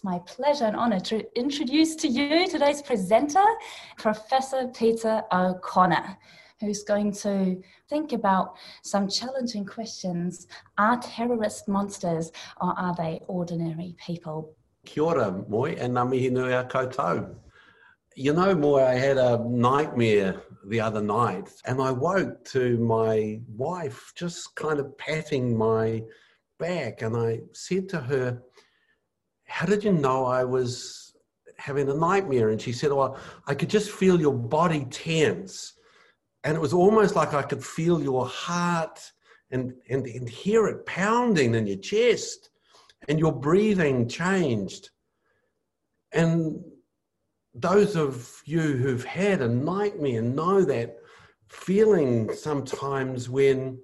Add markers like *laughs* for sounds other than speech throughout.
It's my pleasure and honor to introduce to you today's presenter, Professor Peter O'Connor, who's going to think about some challenging questions. Are terrorist monsters or are they ordinary people? Kia ora, Moy, and ngā mihi nui a koutou. You know, Moy, I had a nightmare the other night and I woke to my wife just kind of patting my back and I said to her, how did you know I was having a nightmare? And she said, well, I could just feel your body tense. And it was almost like I could feel your heart and, and, and hear it pounding in your chest and your breathing changed. And those of you who've had a nightmare know that feeling sometimes when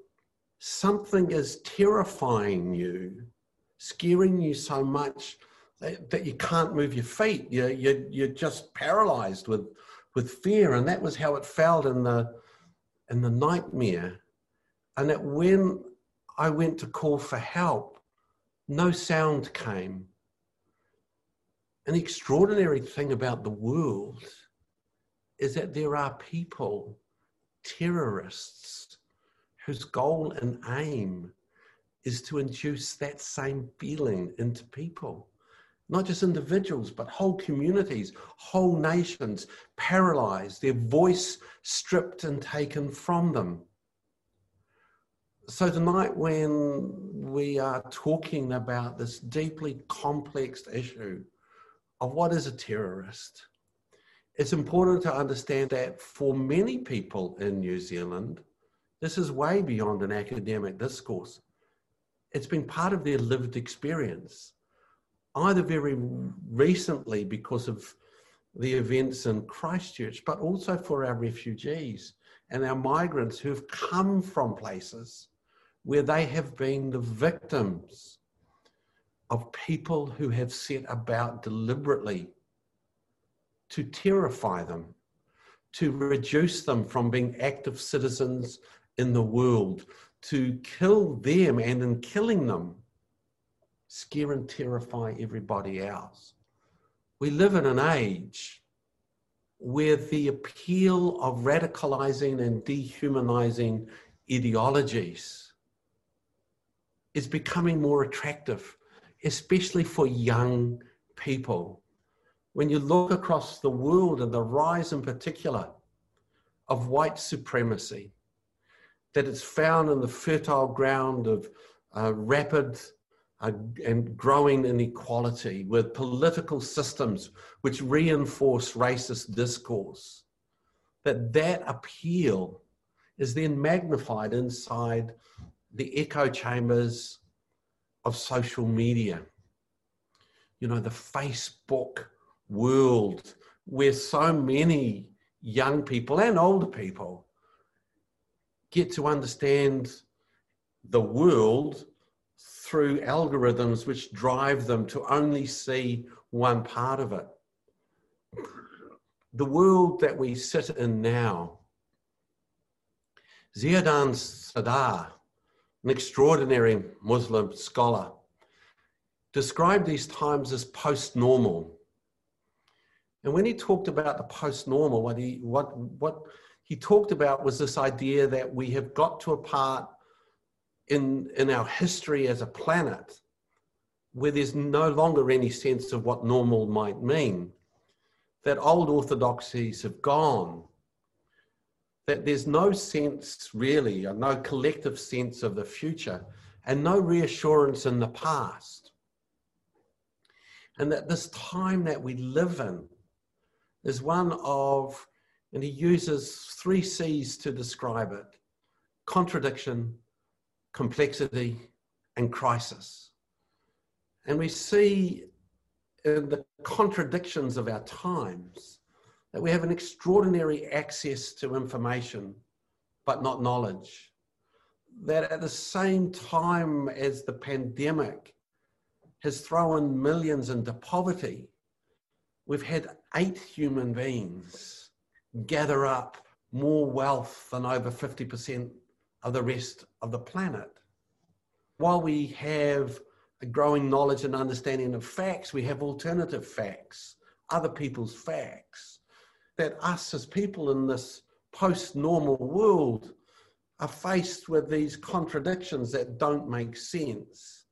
something is terrifying you, scaring you so much that you can't move your feet. You're, you're, you're just paralyzed with, with fear. And that was how it felt in the, in the nightmare. And that when I went to call for help, no sound came. An extraordinary thing about the world is that there are people, terrorists, whose goal and aim is to induce that same feeling into people not just individuals, but whole communities, whole nations paralyzed, their voice stripped and taken from them. So, tonight, when we are talking about this deeply complex issue of what is a terrorist, it's important to understand that for many people in New Zealand, this is way beyond an academic discourse. It's been part of their lived experience either very recently because of the events in Christchurch, but also for our refugees and our migrants who've come from places where they have been the victims of people who have set about deliberately to terrify them, to reduce them from being active citizens in the world, to kill them, and in killing them, scare and terrify everybody else. We live in an age where the appeal of radicalizing and dehumanizing ideologies is becoming more attractive, especially for young people. When you look across the world and the rise in particular of white supremacy, that it's found in the fertile ground of uh, rapid and growing inequality with political systems which reinforce racist discourse that that appeal is then magnified inside the echo chambers of social media. You know the facebook world where so many young people and older people get to understand the world through algorithms which drive them to only see one part of it. The world that we sit in now, Ziauddin Sardar, an extraordinary Muslim scholar, described these times as post-normal. And when he talked about the post-normal, what he what what he talked about was this idea that we have got to a part in, in our history as a planet where there's no longer any sense of what normal might mean, that old orthodoxies have gone, that there's no sense really, or no collective sense of the future, and no reassurance in the past. And that this time that we live in is one of, and he uses three C's to describe it contradiction, complexity, and crisis. And we see in the contradictions of our times that we have an extraordinary access to information, but not knowledge. That at the same time as the pandemic has thrown millions into poverty, we've had eight human beings gather up more wealth than over 50% of the rest of the planet. While we have a growing knowledge and understanding of facts, we have alternative facts, other people's facts. That us as people in this post normal world are faced with these contradictions that don't make sense.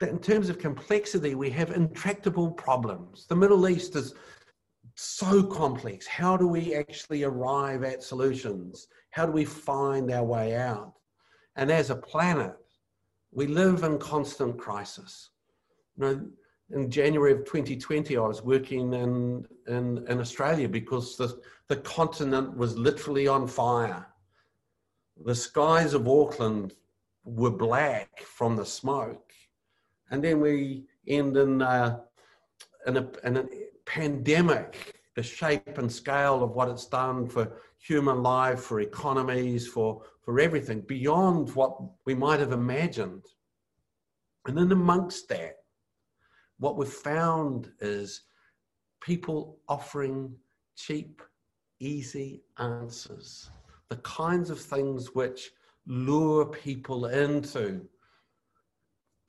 That in terms of complexity, we have intractable problems. The Middle East is so complex. How do we actually arrive at solutions? How do we find our way out? And as a planet, we live in constant crisis. You know, in January of 2020, I was working in, in, in Australia because the, the continent was literally on fire. The skies of Auckland were black from the smoke. And then we end in, uh, in, a, in a pandemic, the shape and scale of what it's done for human life, for economies, for, for everything, beyond what we might have imagined. And then amongst that, what we've found is people offering cheap, easy answers, the kinds of things which lure people into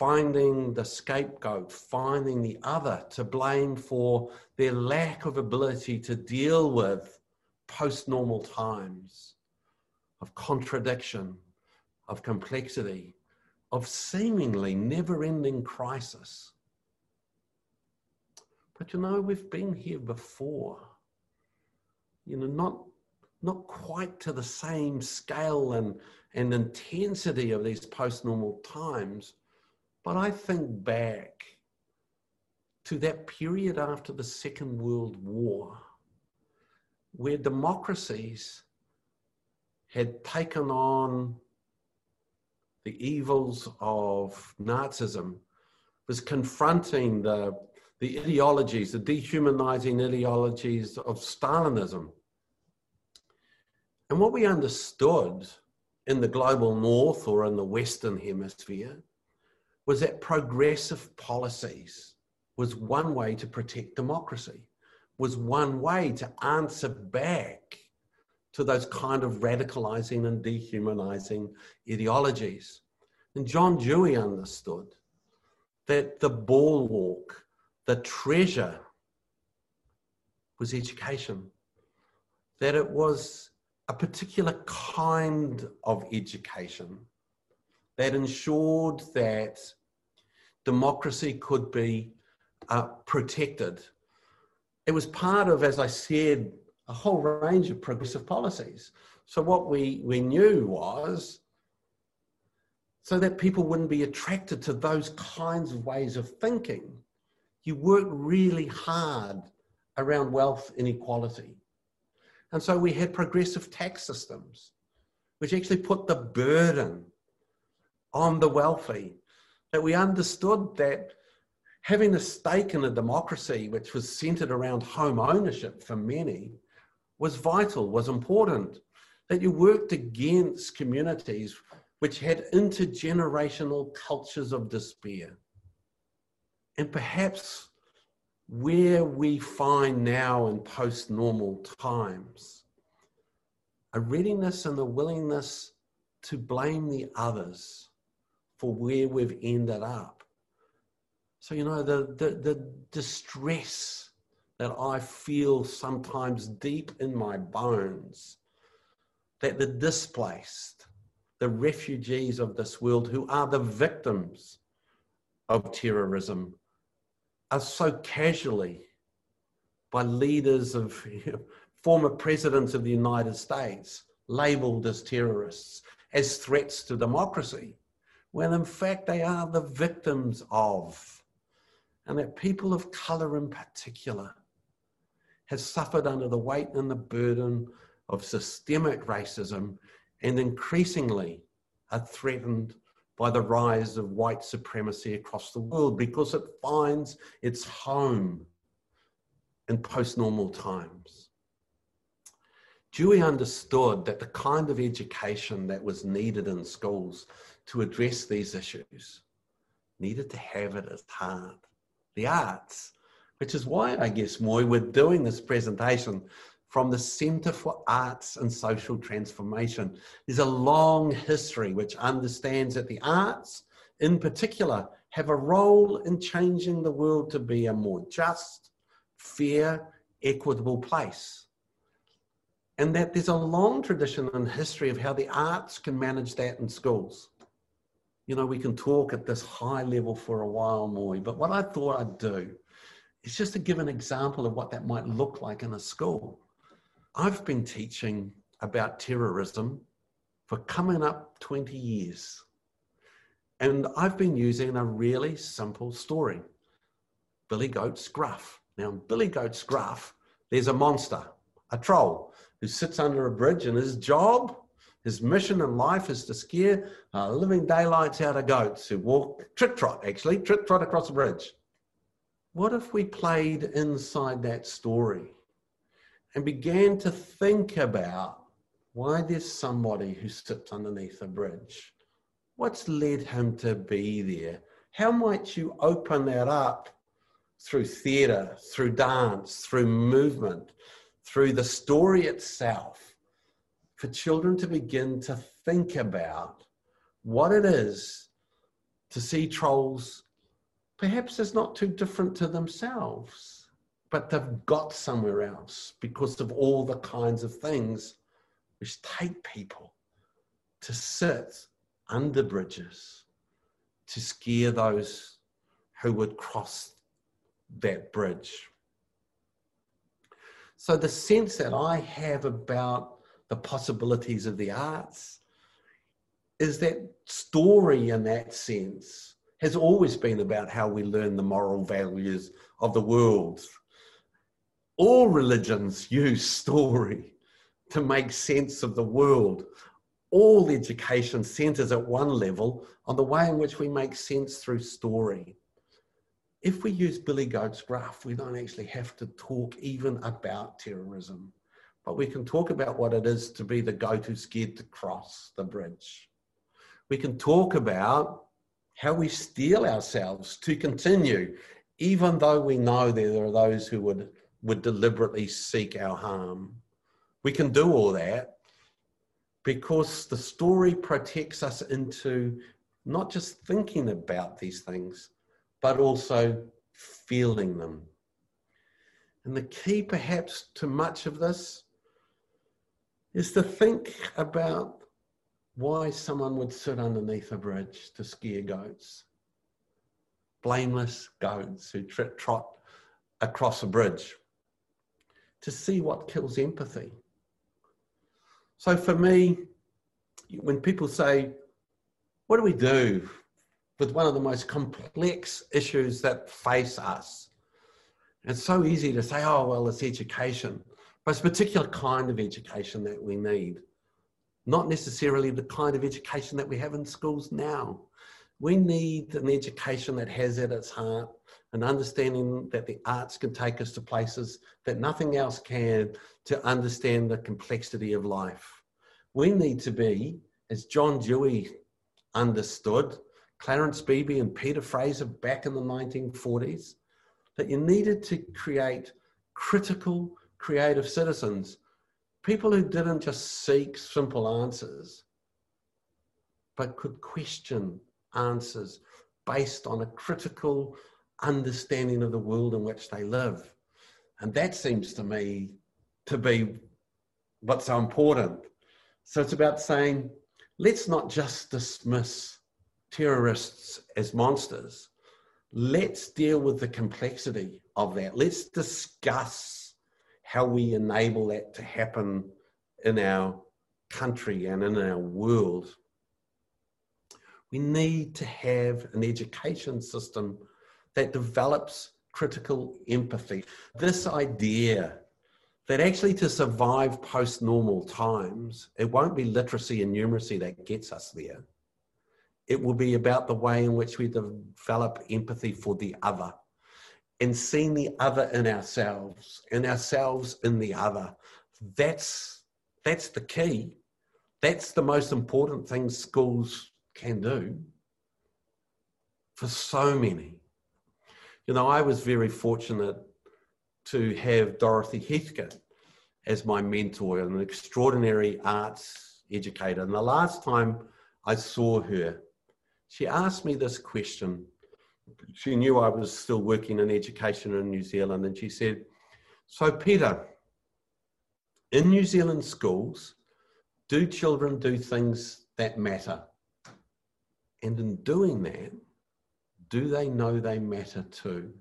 finding the scapegoat, finding the other to blame for their lack of ability to deal with post normal times of contradiction, of complexity, of seemingly never ending crisis. But you know, we've been here before. You know, not, not quite to the same scale and, and intensity of these post normal times, but I think back to that period after the Second World War where democracies had taken on the evils of Nazism, was confronting the, the ideologies, the dehumanizing ideologies of Stalinism. And what we understood in the global north or in the Western hemisphere was that progressive policies was one way to protect democracy, was one way to answer back to those kind of radicalizing and dehumanizing ideologies. And John Dewey understood that the bulwark, the treasure, was education, that it was a particular kind of education that ensured that democracy could be uh, protected. It was part of, as I said, a whole range of progressive policies. So what we, we knew was so that people wouldn't be attracted to those kinds of ways of thinking, you work really hard around wealth inequality. And so we had progressive tax systems, which actually put the burden on the wealthy. That we understood that having a stake in a democracy which was centered around home ownership for many was vital, was important. That you worked against communities which had intergenerational cultures of despair. And perhaps where we find now in post normal times a readiness and a willingness to blame the others for where we've ended up. So, you know, the, the, the distress that I feel sometimes deep in my bones, that the displaced, the refugees of this world who are the victims of terrorism are so casually by leaders of you *laughs* know, former presidents of the United States labeled as terrorists, as threats to democracy when in fact they are the victims of, and that people of colour in particular have suffered under the weight and the burden of systemic racism and increasingly are threatened by the rise of white supremacy across the world because it finds its home in post normal times. Dewey understood that the kind of education that was needed in schools to address these issues needed to have it at heart the arts, which is why I guess, Moy, we're doing this presentation from the Centre for Arts and Social Transformation. There's a long history which understands that the arts in particular, have a role in changing the world to be a more just, fair, equitable place. And that there's a long tradition and history of how the arts can manage that in schools. You know, we can talk at this high level for a while more, but what I thought I'd do is just to give an example of what that might look like in a school. I've been teaching about terrorism for coming up 20 years. And I've been using a really simple story Billy Goat's Gruff. Now, Billy Goat's Gruff, there's a monster, a troll, who sits under a bridge, and his job, his mission in life is to scare uh, living daylights out of goats who walk trick trot, actually, trick trot across the bridge. What if we played inside that story and began to think about why there's somebody who sits underneath a bridge? What's led him to be there? How might you open that up through theatre, through dance, through movement, through the story itself, for children to begin to think about what it is to see trolls perhaps as not too different to themselves, but they've got somewhere else because of all the kinds of things which take people to sit under bridges to scare those who would cross that bridge. So, the sense that I have about the possibilities of the arts is that story, in that sense, has always been about how we learn the moral values of the world. All religions use story to make sense of the world, all education centers at one level on the way in which we make sense through story. If we use Billy Goat's Gruff, we don't actually have to talk even about terrorism, but we can talk about what it is to be the goat who's scared to cross the bridge. We can talk about how we steel ourselves to continue, even though we know there are those who would, would deliberately seek our harm. We can do all that because the story protects us into not just thinking about these things, but also feeling them. And the key, perhaps, to much of this is to think about why someone would sit underneath a bridge to scare goats. Blameless goats who trot across a bridge to see what kills empathy so for me, when people say, what do we do with one of the most complex issues that face us? It's so easy to say, oh, well, it's education, but it's a particular kind of education that we need, not necessarily the kind of education that we have in schools now. We need an education that has at its heart an understanding that the arts can take us to places that nothing else can to understand the complexity of life. We need to be, as John Dewey understood, Clarence Beeby and Peter Fraser back in the 1940s, that you needed to create critical, creative citizens, people who didn't just seek simple answers, but could question answers based on a critical understanding of the world in which they live. And that seems to me to be what's so important. So it's about saying, let's not just dismiss terrorists as monsters. Let's deal with the complexity of that. Let's discuss how we enable that to happen in our country and in our world. We need to have an education system that develops critical empathy. This idea that actually to survive post normal times, it won't be literacy and numeracy that gets us there. It will be about the way in which we develop empathy for the other and seeing the other in ourselves and ourselves in the other. That's, that's the key. That's the most important thing schools can do for so many. You know, I was very fortunate to have Dorothy Heathcote as my mentor, and an extraordinary arts educator. And the last time I saw her, she asked me this question. She knew I was still working in education in New Zealand, and she said, So, Peter, in New Zealand schools, do children do things that matter? And in doing that, do they know they matter too?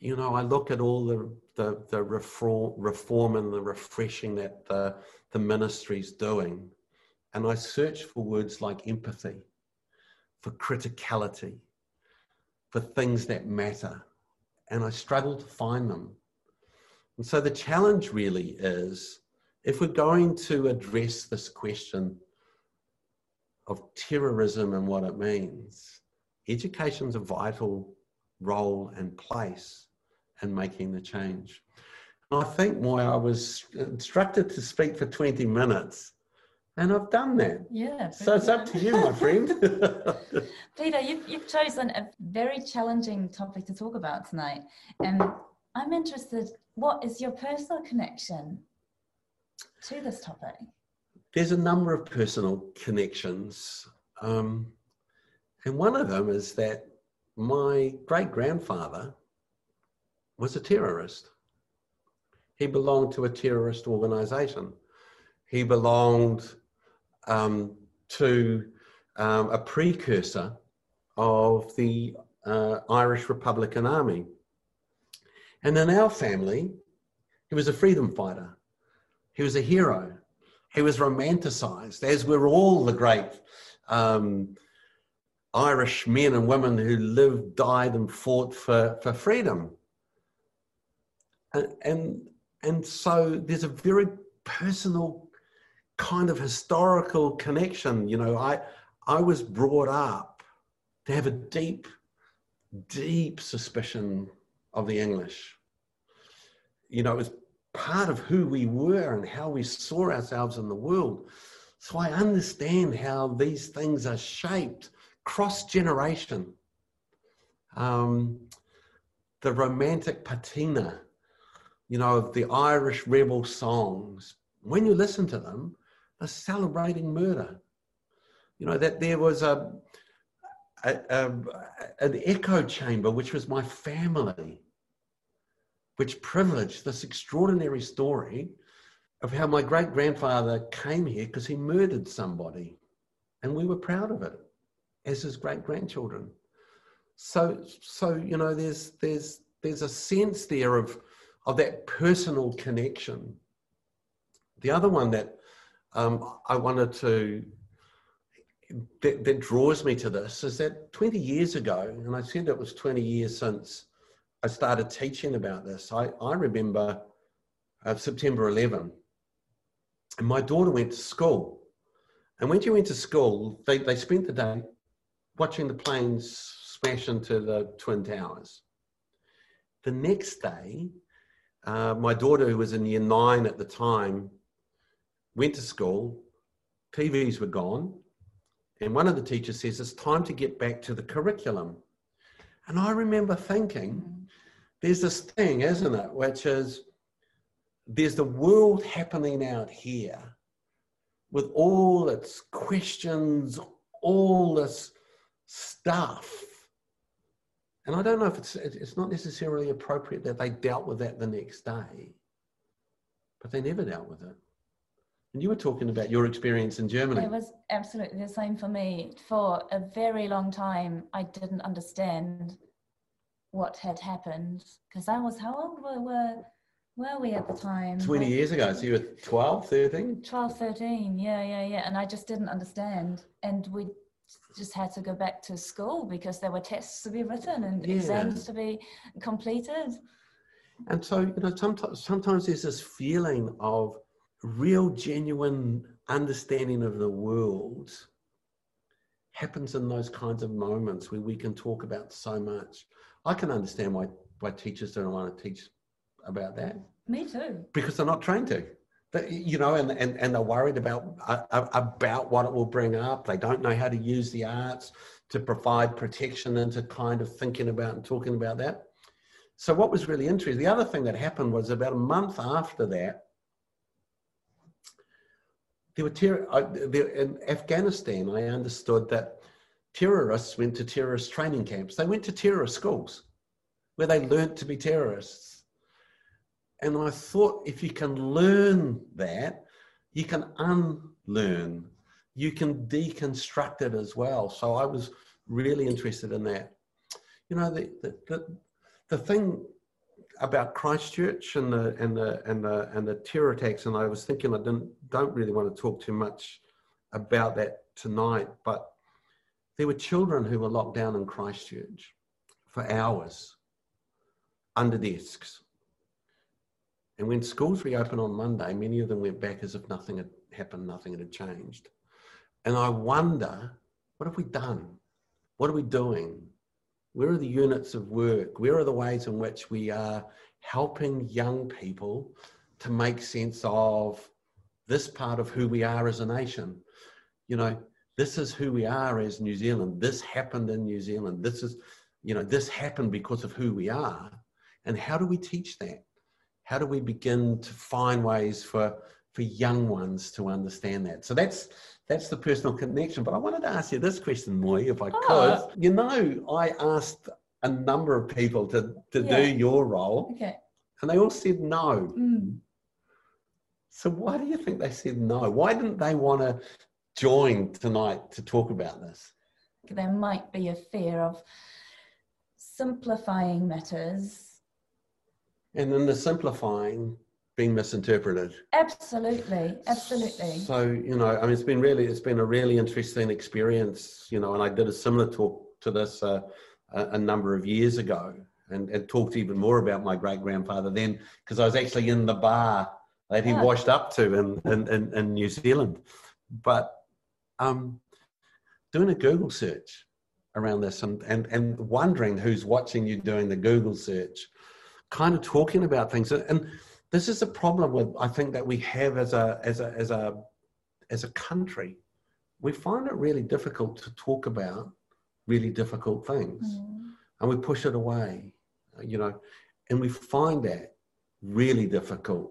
You know, I look at all the, the, the reform, reform and the refreshing that the, the ministry's doing, and I search for words like empathy, for criticality, for things that matter, and I struggle to find them. And so the challenge really is if we're going to address this question of terrorism and what it means, education's a vital role and place in making the change. And I think why I was instructed to speak for 20 minutes. And I've done that. Yeah. So it's up to you, my friend. *laughs* *laughs* Peter, you've, you've chosen a very challenging topic to talk about tonight. And I'm interested, what is your personal connection to this topic? There's a number of personal connections. Um, and one of them is that my great grandfather was a terrorist. He belonged to a terrorist organization. He belonged um, to um, a precursor of the uh, Irish Republican Army. And in our family, he was a freedom fighter. He was a hero. He was romanticized, as were all the great um, Irish men and women who lived, died, and fought for, for freedom. And, and, and so there's a very personal kind of historical connection. You know, I, I was brought up to have a deep, deep suspicion of the English. You know, it was part of who we were and how we saw ourselves in the world. So I understand how these things are shaped cross generation. Um, the romantic patina, you know, of the Irish rebel songs, when you listen to them, they're celebrating murder. You know, that there was a, a, a, an echo chamber, which was my family, which privileged this extraordinary story of how my great grandfather came here because he murdered somebody. And we were proud of it as his great grandchildren. So, so you know, there's there's there's a sense there of of that personal connection. The other one that um, I wanted to that, that, draws me to this is that 20 years ago, and I said it was 20 years since I started teaching about this. I, I remember uh, September 11, and my daughter went to school. And when she went to school, they, they spent the day watching the planes smash into the Twin Towers. The next day, uh, my daughter, who was in year nine at the time, went to school, TVs were gone, and one of the teachers says, It's time to get back to the curriculum. And I remember thinking, there's this thing, isn't it, which is there's the world happening out here with all its questions, all this stuff. And I don't know if it's, it's not necessarily appropriate that they dealt with that the next day, but they never dealt with it. And you were talking about your experience in Germany. It was absolutely the same for me. For a very long time, I didn't understand what had happened because I was, how old were, were, were we at the time? 20 like, years ago. So you were 12, 13? 12, 13. Yeah, yeah, yeah. And I just didn't understand. And we just had to go back to school because there were tests to be written and yeah. exams to be completed. And so, you know, sometimes, sometimes there's this feeling of real, genuine understanding of the world happens in those kinds of moments where we can talk about so much. I can understand why, why teachers don't want to teach about that. Me too. Because they're not trained to you know, and, and, and they're worried about, uh, about what it will bring up. They don't know how to use the arts to provide protection and to kind of thinking about and talking about that. So what was really interesting, the other thing that happened was about a month after that, there were ter- I, uh, there, in Afghanistan. I understood that terrorists went to terrorist training camps. They went to terrorist schools where they learnt to be terrorists. And I thought if you can learn that, you can unlearn, you can deconstruct it as well. So I was really interested in that. You know, the, the, the, the thing about Christchurch and the and the and the and the terror attacks, and I was thinking I didn't don't really want to talk too much about that tonight, but there were children who were locked down in Christchurch for hours under desks. And when schools reopened on Monday, many of them went back as if nothing had happened, nothing had changed. And I wonder, what have we done? What are we doing? Where are the units of work? Where are the ways in which we are helping young people to make sense of this part of who we are as a nation? You know, this is who we are as New Zealand. This happened in New Zealand. This is, you know, this happened because of who we are. And how do we teach that? How do we begin to find ways for for young ones to understand that? So that's that's the personal connection. But I wanted to ask you this question, Moy, if I oh. could. You know, I asked a number of people to, to yeah. do your role. Okay. And they all said no. Mm. So why do you think they said no? Why didn't they want to join tonight to talk about this? There might be a fear of simplifying matters. And then the simplifying being misinterpreted. Absolutely, absolutely. So you know, I mean, it's been really, it's been a really interesting experience. You know, and I did a similar talk to this uh, a, a, number of years ago, and, and talked even more about my great grandfather then, because I was actually in the bar that he yeah. washed up to in, in, in, in New Zealand. But um, doing a Google search around this and, and, and wondering who's watching you doing the Google search, kind of talking about things. And this is a problem with I think that we have as a as a as a as a country. We find it really difficult to talk about really difficult things, mm. and we push it away. You know, and we find that really difficult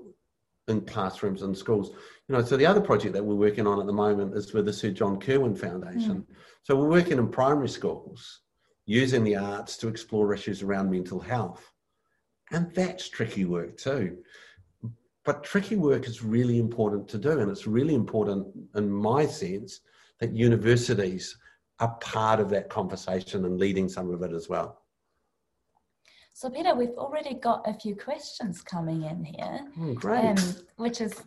in classrooms and schools. You know, so the other project that we're working on at the moment is with the Sir John Kirwan Foundation. Mm. So we're working in primary schools using the arts to explore issues around mental health. And that's tricky work too. But tricky work is really important to do, and it's really important, in my sense, that universities are part of that conversation and leading some of it as well. So, Peter, we've already got a few questions coming in here, oh, great. Um, which is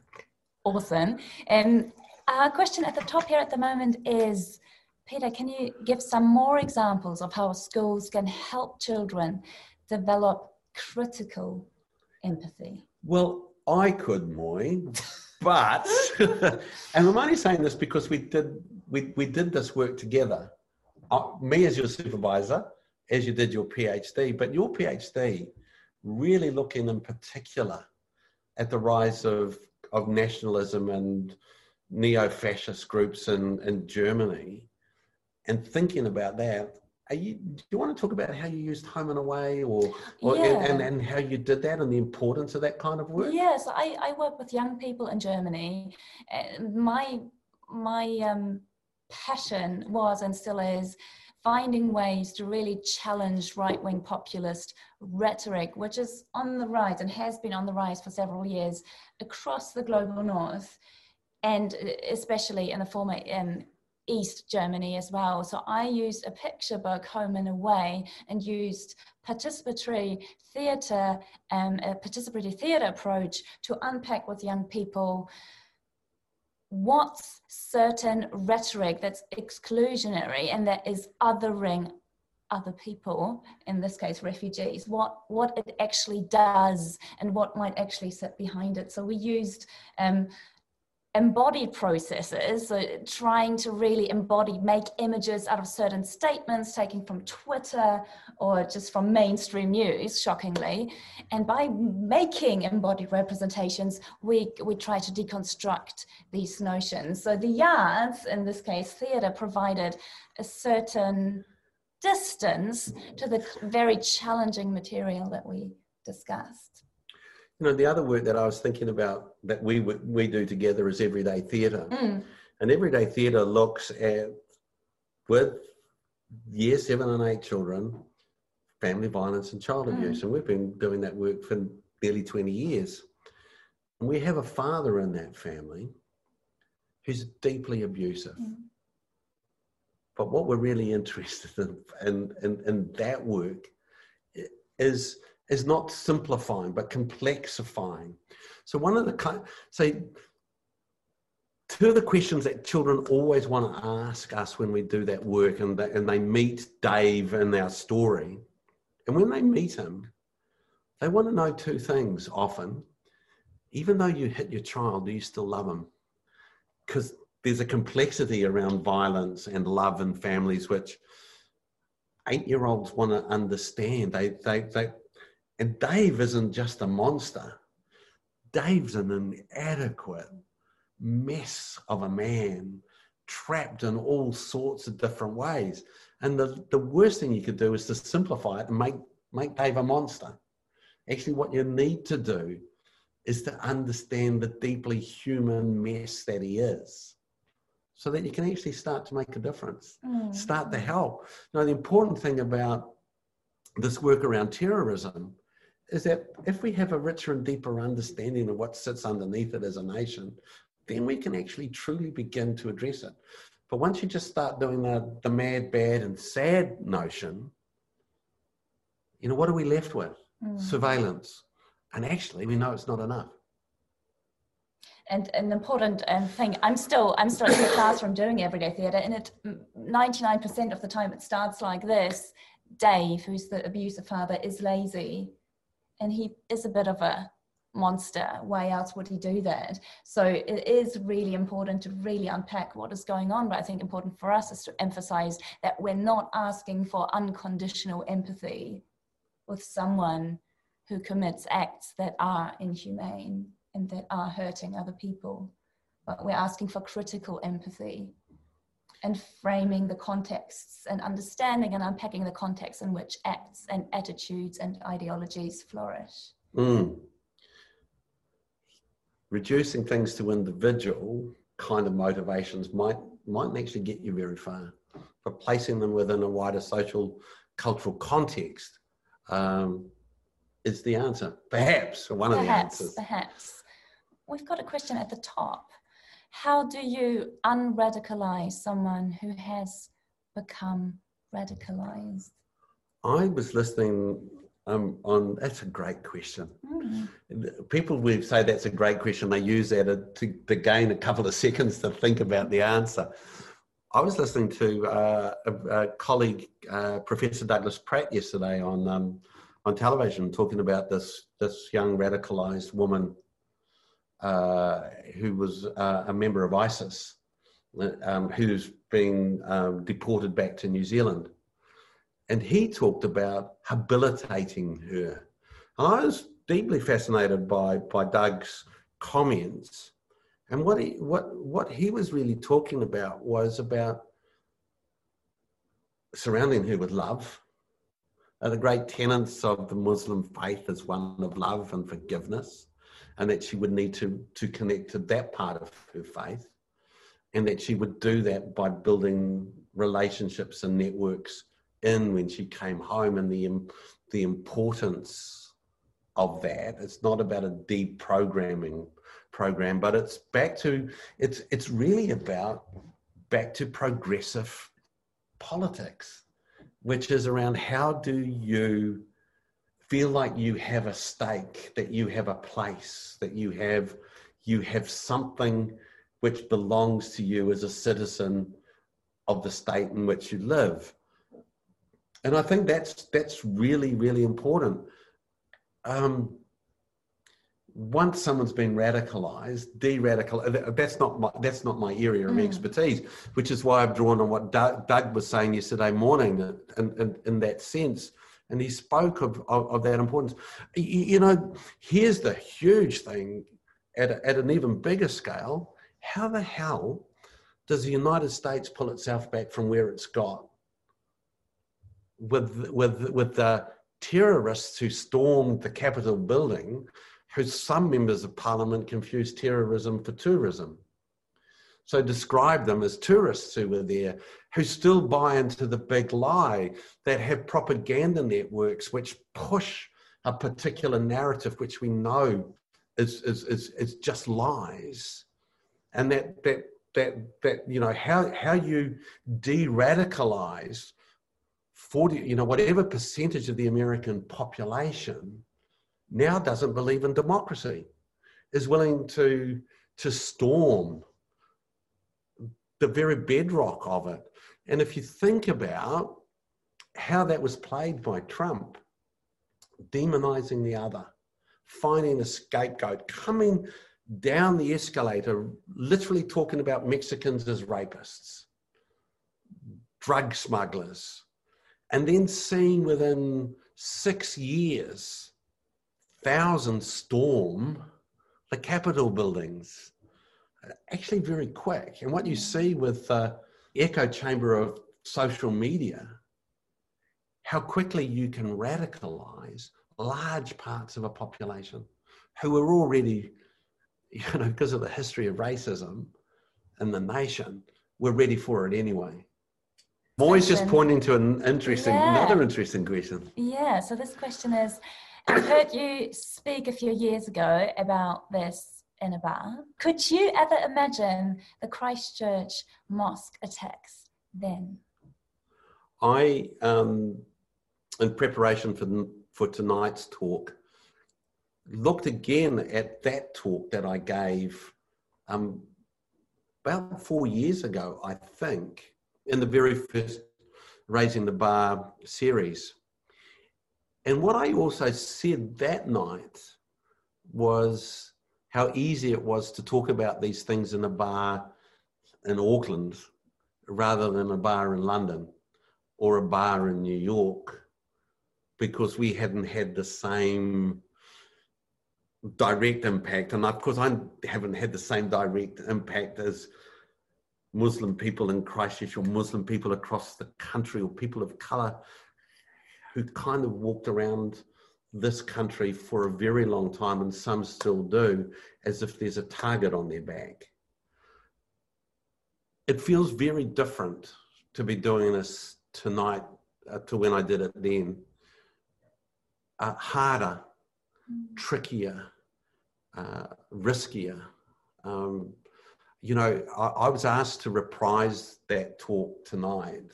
awesome. Um, our question at the top here at the moment is Peter, can you give some more examples of how schools can help children develop critical empathy? Well, I could, Moy, but *laughs* and I'm only saying this because we did we, we did this work together. Uh, me as your supervisor, as you did your PhD, but your PhD really looking in particular at the rise of of nationalism and neo-fascist groups in, in Germany and thinking about that you, do you want to talk about how you used home and away or, or yeah. and, and, how you did that and the importance of that kind of work? Yes, I, I work with young people in Germany. And my, my um, passion was and still is finding ways to really challenge right wing populist rhetoric, which is on the rise and has been on the rise for several years across the global north, and especially in the former um, East Germany as well. So I used a picture book, Home and Away, and used participatory theatre, um, a participatory theatre approach to unpack with young people what's certain rhetoric that's exclusionary and that is othering other people in this case refugees? What what it actually does and what might actually sit behind it? So we used um, embodied processes, so trying to really embody, make images out of certain statements taken from Twitter or just from mainstream news, shockingly. And by making embodied representations, we, we try to deconstruct these notions. So the yards, in this case, theatre, provided a certain distance to the very challenging material that we discussed. You know, the other work that I was thinking about that we we do together is everyday theatre, mm. and everyday theatre looks at with year seven and eight children, family violence and child mm. abuse, and we've been doing that work for nearly twenty years. And we have a father in that family who's deeply abusive. Mm. But what we're really *laughs* interested in, in, in, in that work is is not simplifying but complexifying. So one of the say two of the questions that children always want to ask us when we do that work and they, and they meet Dave in our story, and when they meet him, they want to know two things often. Even though you hit your child, do you still love him? Because there's a complexity around violence and love in families which eight year olds want to understand. They, they, they, and Dave isn't just a monster. Dave's an inadequate mess of a man, trapped in all sorts of different ways. And the, the worst thing you could do is to simplify it and make, make Dave a monster. Actually, what you need to do is to understand the deeply human mess that he is so that you can actually start to make a difference, mm. start to help. Now, the important thing about this work around terrorism is that if we have a richer and deeper understanding of what sits underneath it as a nation, then we can actually truly begin to address it. But once you just start doing the, the mad, bad, and sad notion, you know, what are we left with? Mm. Surveillance. And actually, we know it's not enough. And an important um, thing, I'm still I'm still in the classroom doing everyday theatre, and it 99% of the time it starts like this. Dave, who's the abusive father, is lazy and he is a bit of a monster. Why else would he do that? So it is really important to really unpack what is going on but i think important for us is to emphasize that we're not asking for unconditional empathy with someone who commits acts that are inhumane and that are hurting other people but we're asking for critical empathy and framing the contexts and understanding and unpacking the context in which acts and attitudes and ideologies flourish. Mm. Reducing things to individual kind of motivations might might actually get you very far, but placing them within a wider social cultural context um, is the answer. Perhaps or one perhaps, of the answers. Perhaps. We've got a question at the top how do you unradicalize someone who has become radicalized? I was listening um, on, that's a great question. Mm. People will say that's a great question. They use that to, to gain a couple of seconds to think about the answer. I was listening to uh, a, a, colleague, uh, Professor Douglas Pratt, yesterday on um, on television, talking about this this young radicalized woman who was uh, a member of ISIS, um, who's been um, deported back to New Zealand. And he talked about habilitating her. I was deeply fascinated by, by Doug's comments. And what he, what, what he was really talking about was about surrounding her with love. Uh, the great tenets of the Muslim faith is one of love and forgiveness and that she would need to, to connect to that part of her faith, and that she would do that by building relationships and networks in when she came home, and the, the importance of that. It's not about a deprogramming program, but it's back to it's it's really about back to progressive politics, which is around how do you feel like you have a stake, that you have a place, that you have you have something which belongs to you as a citizen of the state in which you live. And I think that's that's really really important. Um, once someone's been radicalized, de-radical, that's not my, that's not my area of mm. expertise, which is why I've drawn on what Doug, Doug was saying yesterday morning in, in, in that sense and he spoke of, of, of that importance. You, know, here's the huge thing at, a, at an even bigger scale. How the hell does the United States pull itself back from where it's got? With, with, with the terrorists who stormed the Capitol building who some members of parliament confuse terrorism for tourism. So describe them as tourists who were there, who still buy into the big lie, that have propaganda networks which push a particular narrative which we know is, is, is, is just lies. And that, that, that, that, you know, how, how you de radicalize 40, you know, whatever percentage of the American population now doesn't believe in democracy, is willing to, to storm the very bedrock of it. And if you think about how that was played by Trump, demonizing the other, finding a scapegoat, coming down the escalator, literally talking about Mexicans as rapists, drug smugglers, and then seeing within six years thousands storm the Capitol buildings, actually very quick. And what you see with the echo chamber of social media, how quickly you can radicalize large parts of a population who are already, you know, because of the history of racism in the nation, we're ready for it anyway. I'm always just pointing to an interesting, yeah. another interesting question. Yeah. So this question is, I heard you speak a few years ago about this in a bar. Could you ever imagine the Christchurch mosque attacks then? I, um, in preparation for for tonight's talk, looked again at that talk that I gave um, about four years ago, I think, in the very first Raising the Bar series. And what I also said that night was how easy it was to talk about these things in a bar in Auckland rather than a bar in London or a bar in New York because we hadn't had the same direct impact. And of course, I haven't had the same direct impact as Muslim people in Christchurch or Muslim people across the country or people of colour who kind of walked around this country for a very long time, and some still do, as if there's a target on their back. It feels very different to be doing this tonight uh, to when I did it then. Uh, harder, mm. trickier, uh, riskier. Um, you know, I, I, was asked to reprise that talk tonight.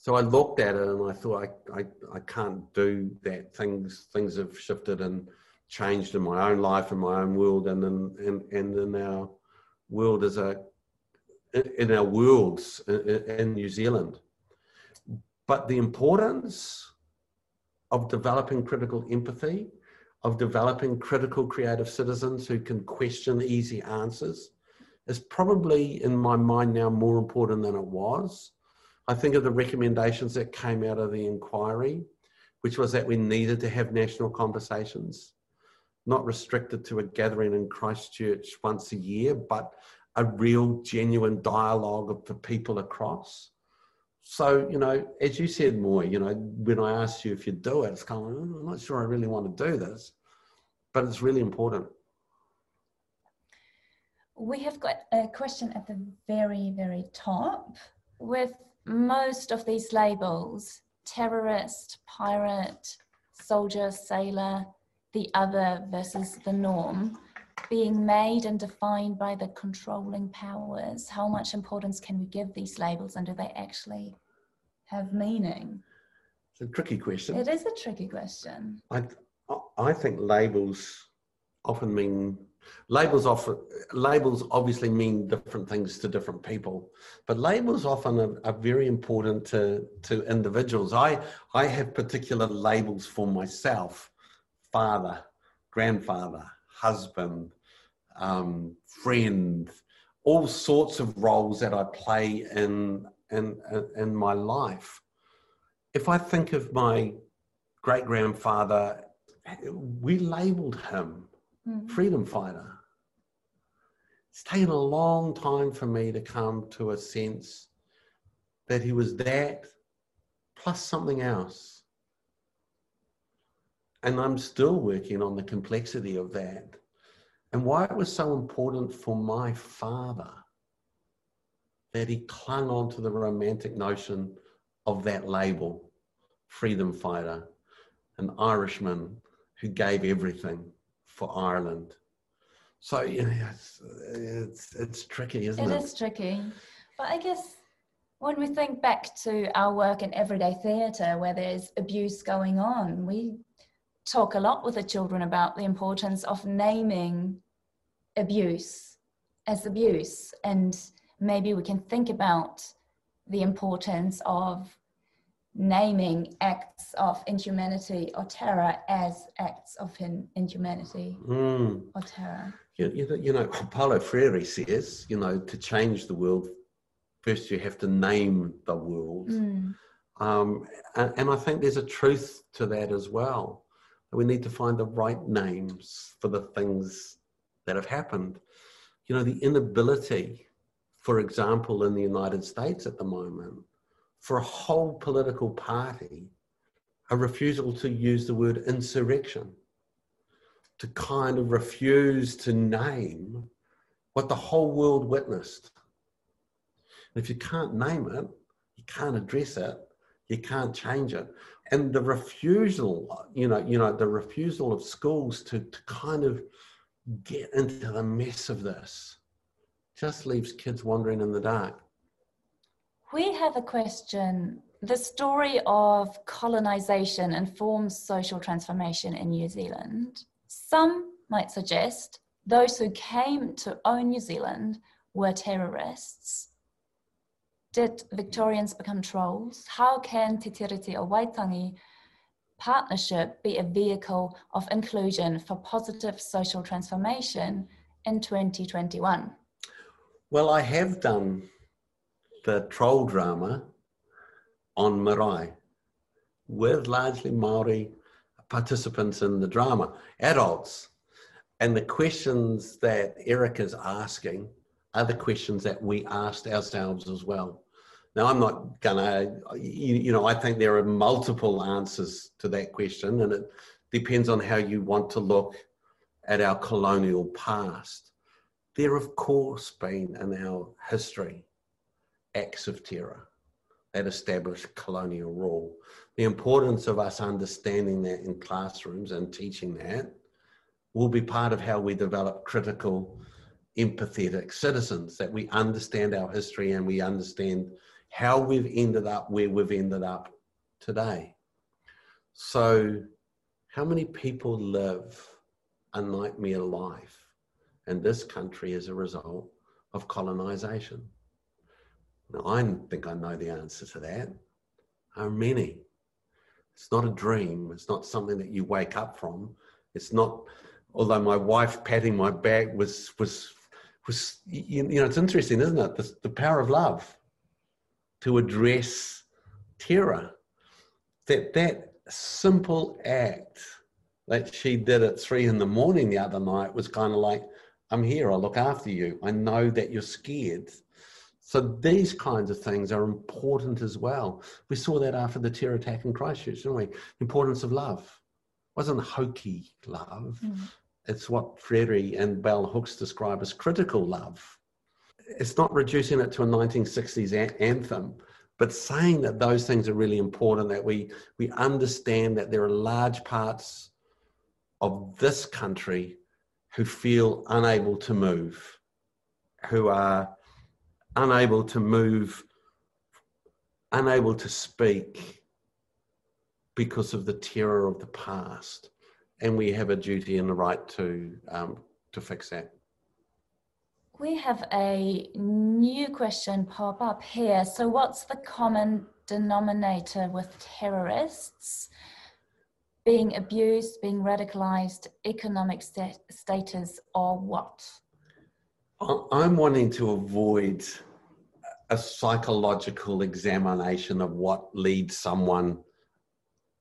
So I looked at it and I thought, I, I, I can't do that. Things things have shifted and changed in my own life, in my own world, and in, in, and in our world as a in our worlds in New Zealand. But the importance of developing critical empathy of developing critical creative citizens who can question easy answers is probably in my mind now more important than it was. I think of the recommendations that came out of the inquiry, which was that we needed to have national conversations, not restricted to a gathering in Christchurch once a year, but a real genuine dialogue for people across. So, you know, as you said, Moy, you know, when I asked you if you do it, it's kind of, mm, I'm not sure I really want to do this, but it's really important. We have got a question at the very, very top. With most of these labels, terrorist, pirate, soldier, sailor, the other versus the norm, being made and defined by the controlling powers, how much importance can we give these labels and do they actually have meaning? It's a tricky question. It is a tricky question. I, I think labels often mean labels often labels obviously mean different things to different people but labels often are, are, very important to to individuals i i have particular labels for myself father grandfather husband um, friend, all sorts of roles that I play in, in, in my life. If I think of my great grandfather, we labeled him mm-hmm. freedom fighter. It's taken a long time for me to come to a sense that he was that plus something else. And I'm still working on the complexity of that and why it was so important for my father that he clung on to the romantic notion of that label freedom fighter, an Irishman who gave everything for Ireland. So, you know, it's, it's, it's tricky, isn't it? It is tricky. But I guess when we think back to our work in everyday theatre where there's abuse going on, we talk a lot with the children about the importance of naming abuse as abuse and maybe we can think about the importance of naming acts of inhumanity or terror as acts of inhumanity mm. or terror. You, you, know, you know, Paulo Freire says, you know, to change the world, first you have to name the world. Mm. Um, and, and I think there's a truth to that as well. We need to find the right names for the things that have happened. You know, the inability for example, in the United States at the moment, for a whole political party, a refusal to use the word insurrection, to kind of refuse to name what the whole world witnessed. And if you can't name it, you can't address it, you can't change it. And the refusal, you know, you know, the refusal of schools to, to kind of get into the mess of this just leaves kids wandering in the dark. We have a question. The story of colonization informs social transformation in New Zealand. Some might suggest those who came to own New Zealand were terrorists. Did Victorians become trolls? How can Te Tiriti Waitangi partnership be a vehicle of inclusion for positive social transformation in 2021? Well, I have done the troll drama on Marae with largely Maori participants in the drama, adults. And the questions that Eric is asking are the questions that we asked ourselves as well. Now, I'm not gonna, you, you know, I think there are multiple answers to that question, and it depends on how you want to look at our colonial past. There, of course, been in our history acts of terror that established colonial rule. The importance of us understanding that in classrooms and teaching that will be part of how we develop critical, empathetic citizens, that we understand our history and we understand how we've ended up where we've ended up today. So, how many people live a nightmare life? in this country as a result of colonization? Now, I think I know the answer to that. How many? It's not a dream. It's not something that you wake up from. It's not, although my wife patting my back was, was, was you, know, it's interesting, isn't it? The, the power of love to address terror. That, that simple act that she did at three in the morning the other night was kind of like, I'm here, I'll look after you. I know that you're scared. So these kinds of things are important as well. We saw that after the terror attack in Christchurch, didn't we? Importance of love. It wasn't hokey love. Mm. It's what Freire and Bell Hooks describe as critical love. It's not reducing it to a 1960s a- anthem, but saying that those things are really important, that we, we understand that there are large parts of this country who feel unable to move, who are unable to move, unable to speak because of the terror of the past. And we have a duty and the right to, um, to fix that. We have a new question pop up here. So, what's the common denominator with terrorists? being abused, being radicalized, economic st- status, or what? I'm wanting to avoid a psychological examination of what leads someone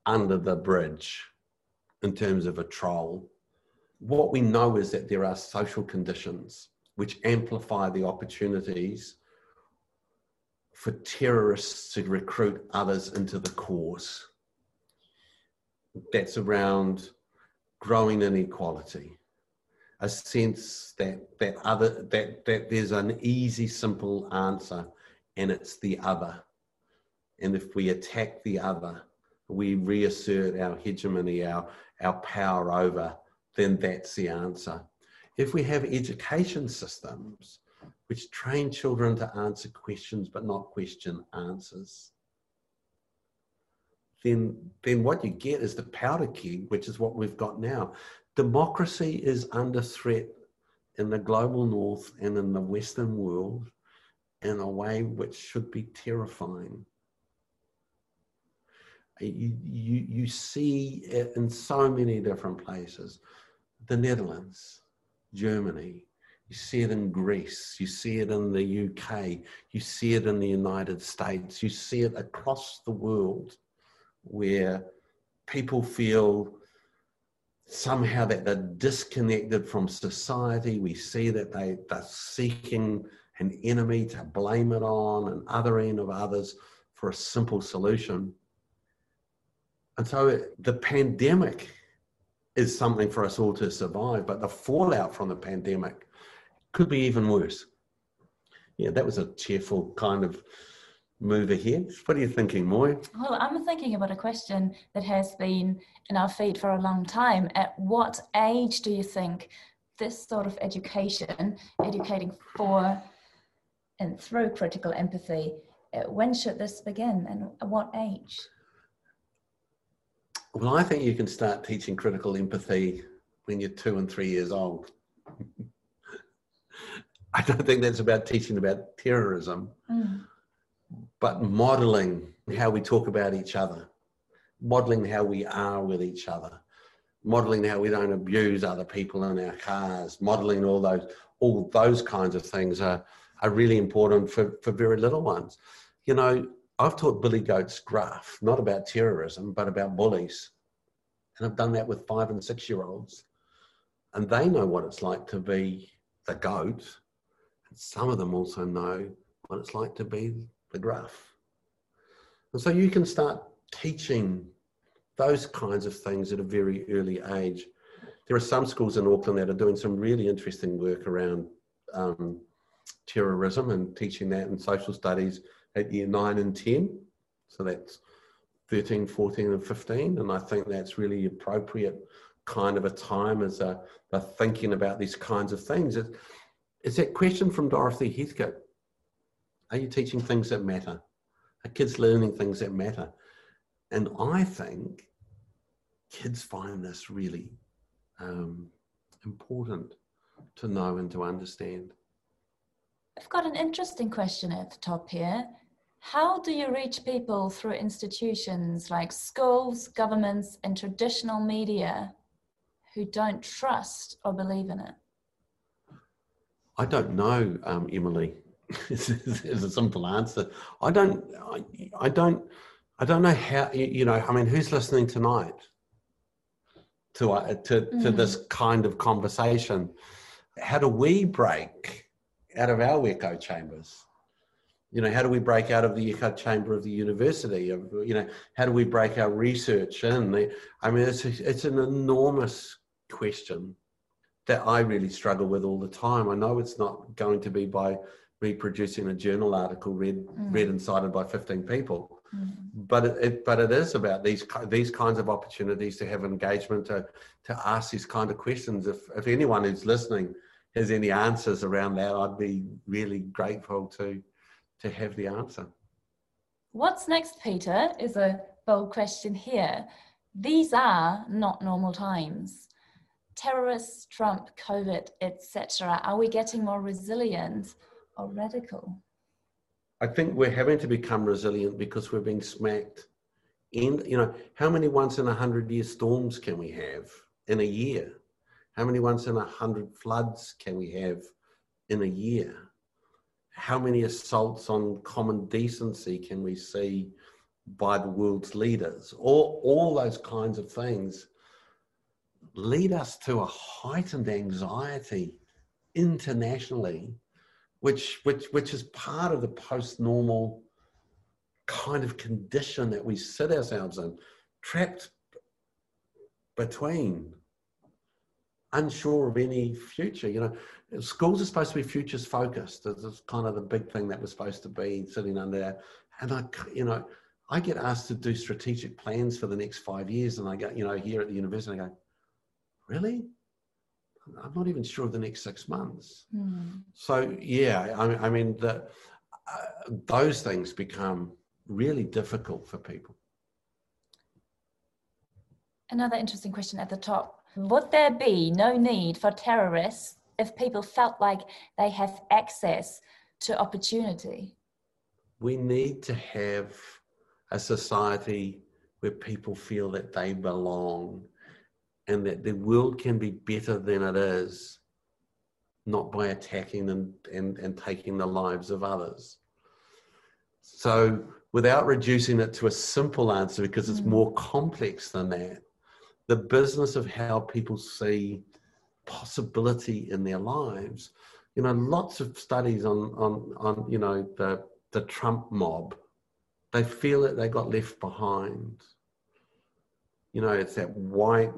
under the bridge in terms of a troll. What we know is that there are social conditions which amplify the opportunities for terrorists to recruit others into the cause that's around growing inequality, a sense that that other that that there's an easy, simple answer, and it's the other. And if we attack the other, we reassert our hegemony, our our power over, then that's the answer. If we have education systems which train children to answer questions but not question answers, then, then what you get is the powder keg, which is what we've got now. Democracy is under threat in the global north and in the Western world in a way which should be terrifying. Uh, you, you, you see it in so many different places. The Netherlands, Germany, you see it in Greece, you see it in the UK, you see it in the United States, you see it across the world where people feel somehow that they're disconnected from society. We see that they, they're seeking an enemy to blame it on, an othering of others for a simple solution. And so the pandemic is something for us all to survive, but the fallout from the pandemic could be even worse. Yeah, that was a cheerful kind of move ahead. What are you thinking, Moy? Well, I'm thinking about a question that has been in our feed for a long time. At what age do you think this sort of education, educating for and through critical empathy, uh, when should this begin and at what age? Well, I think you can start teaching critical empathy when you're two and three years old. *laughs* I don't think that's about teaching about terrorism. Mm but modeling how we talk about each other, modeling how we are with each other, modeling how we don't abuse other people in our cars, modeling all those all those kinds of things are are really important for, for very little ones. You know, I've taught Billy Goat's Gruff, not about terrorism, but about bullies. And I've done that with five and six year olds. And they know what it's like to be the goat. And some of them also know what it's like to be the graph. And so you can start teaching those kinds of things at a very early age. There are some schools in Auckland that are doing some really interesting work around um, terrorism and teaching that in social studies at year nine and 10. So that's 13, 14, and 15. And I think that's really appropriate kind of a time as a, thinking about these kinds of things. It's, it's that question from Dorothy Heathcote are you teaching things that matter? Are kids learning things that matter? And I think kids find this really um, important to know and to understand. I've got an interesting question at the top here. How do you reach people through institutions like schools, governments, and traditional media who don't trust or believe in it? I don't know, um, Emily. *laughs* is, a simple answer. I don't, I, I don't, I don't know how. You know, I mean, who's listening tonight to uh, to mm. to this kind of conversation? How do we break out of our echo chambers? You know, how do we break out of the echo chamber of the university? Of you know, how do we break our research in? I mean, it's a, it's an enormous question that I really struggle with all the time. I know it's not going to be by reproducing a journal article read mm. read and cited by 15 people. Mm. but it, it, but it is about these these kinds of opportunities to have engagement to to ask these kind of questions. If if anyone who's listening has any answers around that i'd be really grateful to to have the answer. What's next peter is a bold question here. These are not normal times. Terrorists trump covid etc are we getting more resilient or radical? I think we're having to become resilient because we're being smacked. In you know, how many once in a hundred year storms can we have in a year? How many once in a hundred floods can we have in a year? How many assaults on common decency can we see by the world's leaders? All, all those kinds of things lead us to a heightened anxiety internationally which which which is part of the post-normal kind of condition that we sit ourselves in, trapped between, unsure of any future. You know, schools are supposed to be futures focused. It's kind of the big thing that was supposed to be sitting under there. And I, you know, I get asked to do strategic plans for the next five years, and I go, you know, here at the university, I go, really? I'm not even sure of the next six months. Mm. So yeah, I, I mean, the, uh, those things become really difficult for people. Another interesting question at the top. Would there be no need for terrorists if people felt like they have access to opportunity? We need to have a society where people feel that they belong and that the world can be better than it is, not by attacking and, and, and taking the lives of others. So, without reducing it to a simple answer, because it's mm. more complex than that, the business of how people see possibility in their lives. You know, lots of studies on on on you know the the Trump mob. They feel that they got left behind. You know, it's that white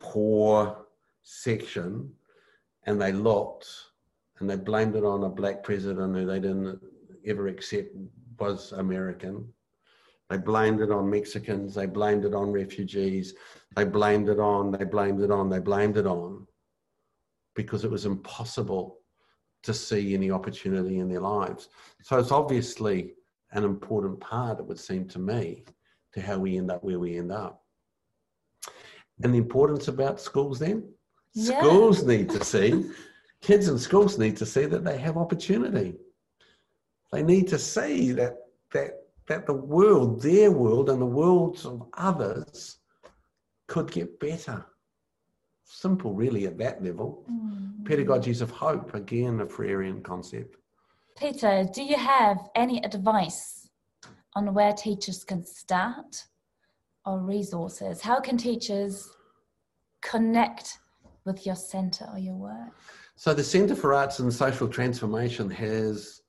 poor section, and they looked and they blamed it on a black president who they didn't ever accept was American. They blamed it on Mexicans. They blamed it on refugees. They blamed it on, they blamed it on, they blamed it on because it was impossible to see any opportunity in their lives. So it's obviously an important part, it would seem to me, to how we end up where we end up. And the importance about schools then? Yeah. Schools need to see, *laughs* kids in schools need to see that they have opportunity. They need to see that that that the world, their world, and the worlds of others could get better. Simple, really, at that level. Mm. Pedagogies of hope, again, a Freirean concept. Peter, do you have any advice on where teachers can start or resources? How can teachers connect with your centre or your work? So, the Centre for Arts and Social Transformation has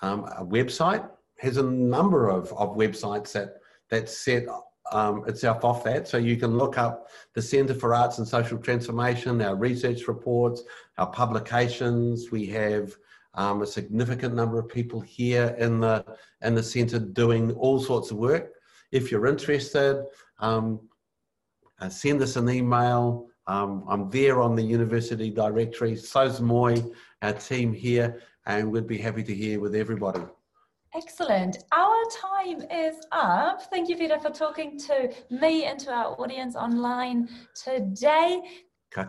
um, a website, has a number of, of websites that, that set um, itself off that. So you can look up the Centre for Arts and Social Transformation, our research reports, our publications. We have um, a significant number of people here in the in the centre doing all sorts of work. If you're interested, um, uh, send us an email. Um, I'm there on the university directory. So's Moy, our team here, and we'd be happy to hear with everybody. Excellent. Our time is up. Thank you, Peter, for talking to me and to our audience online today. Ka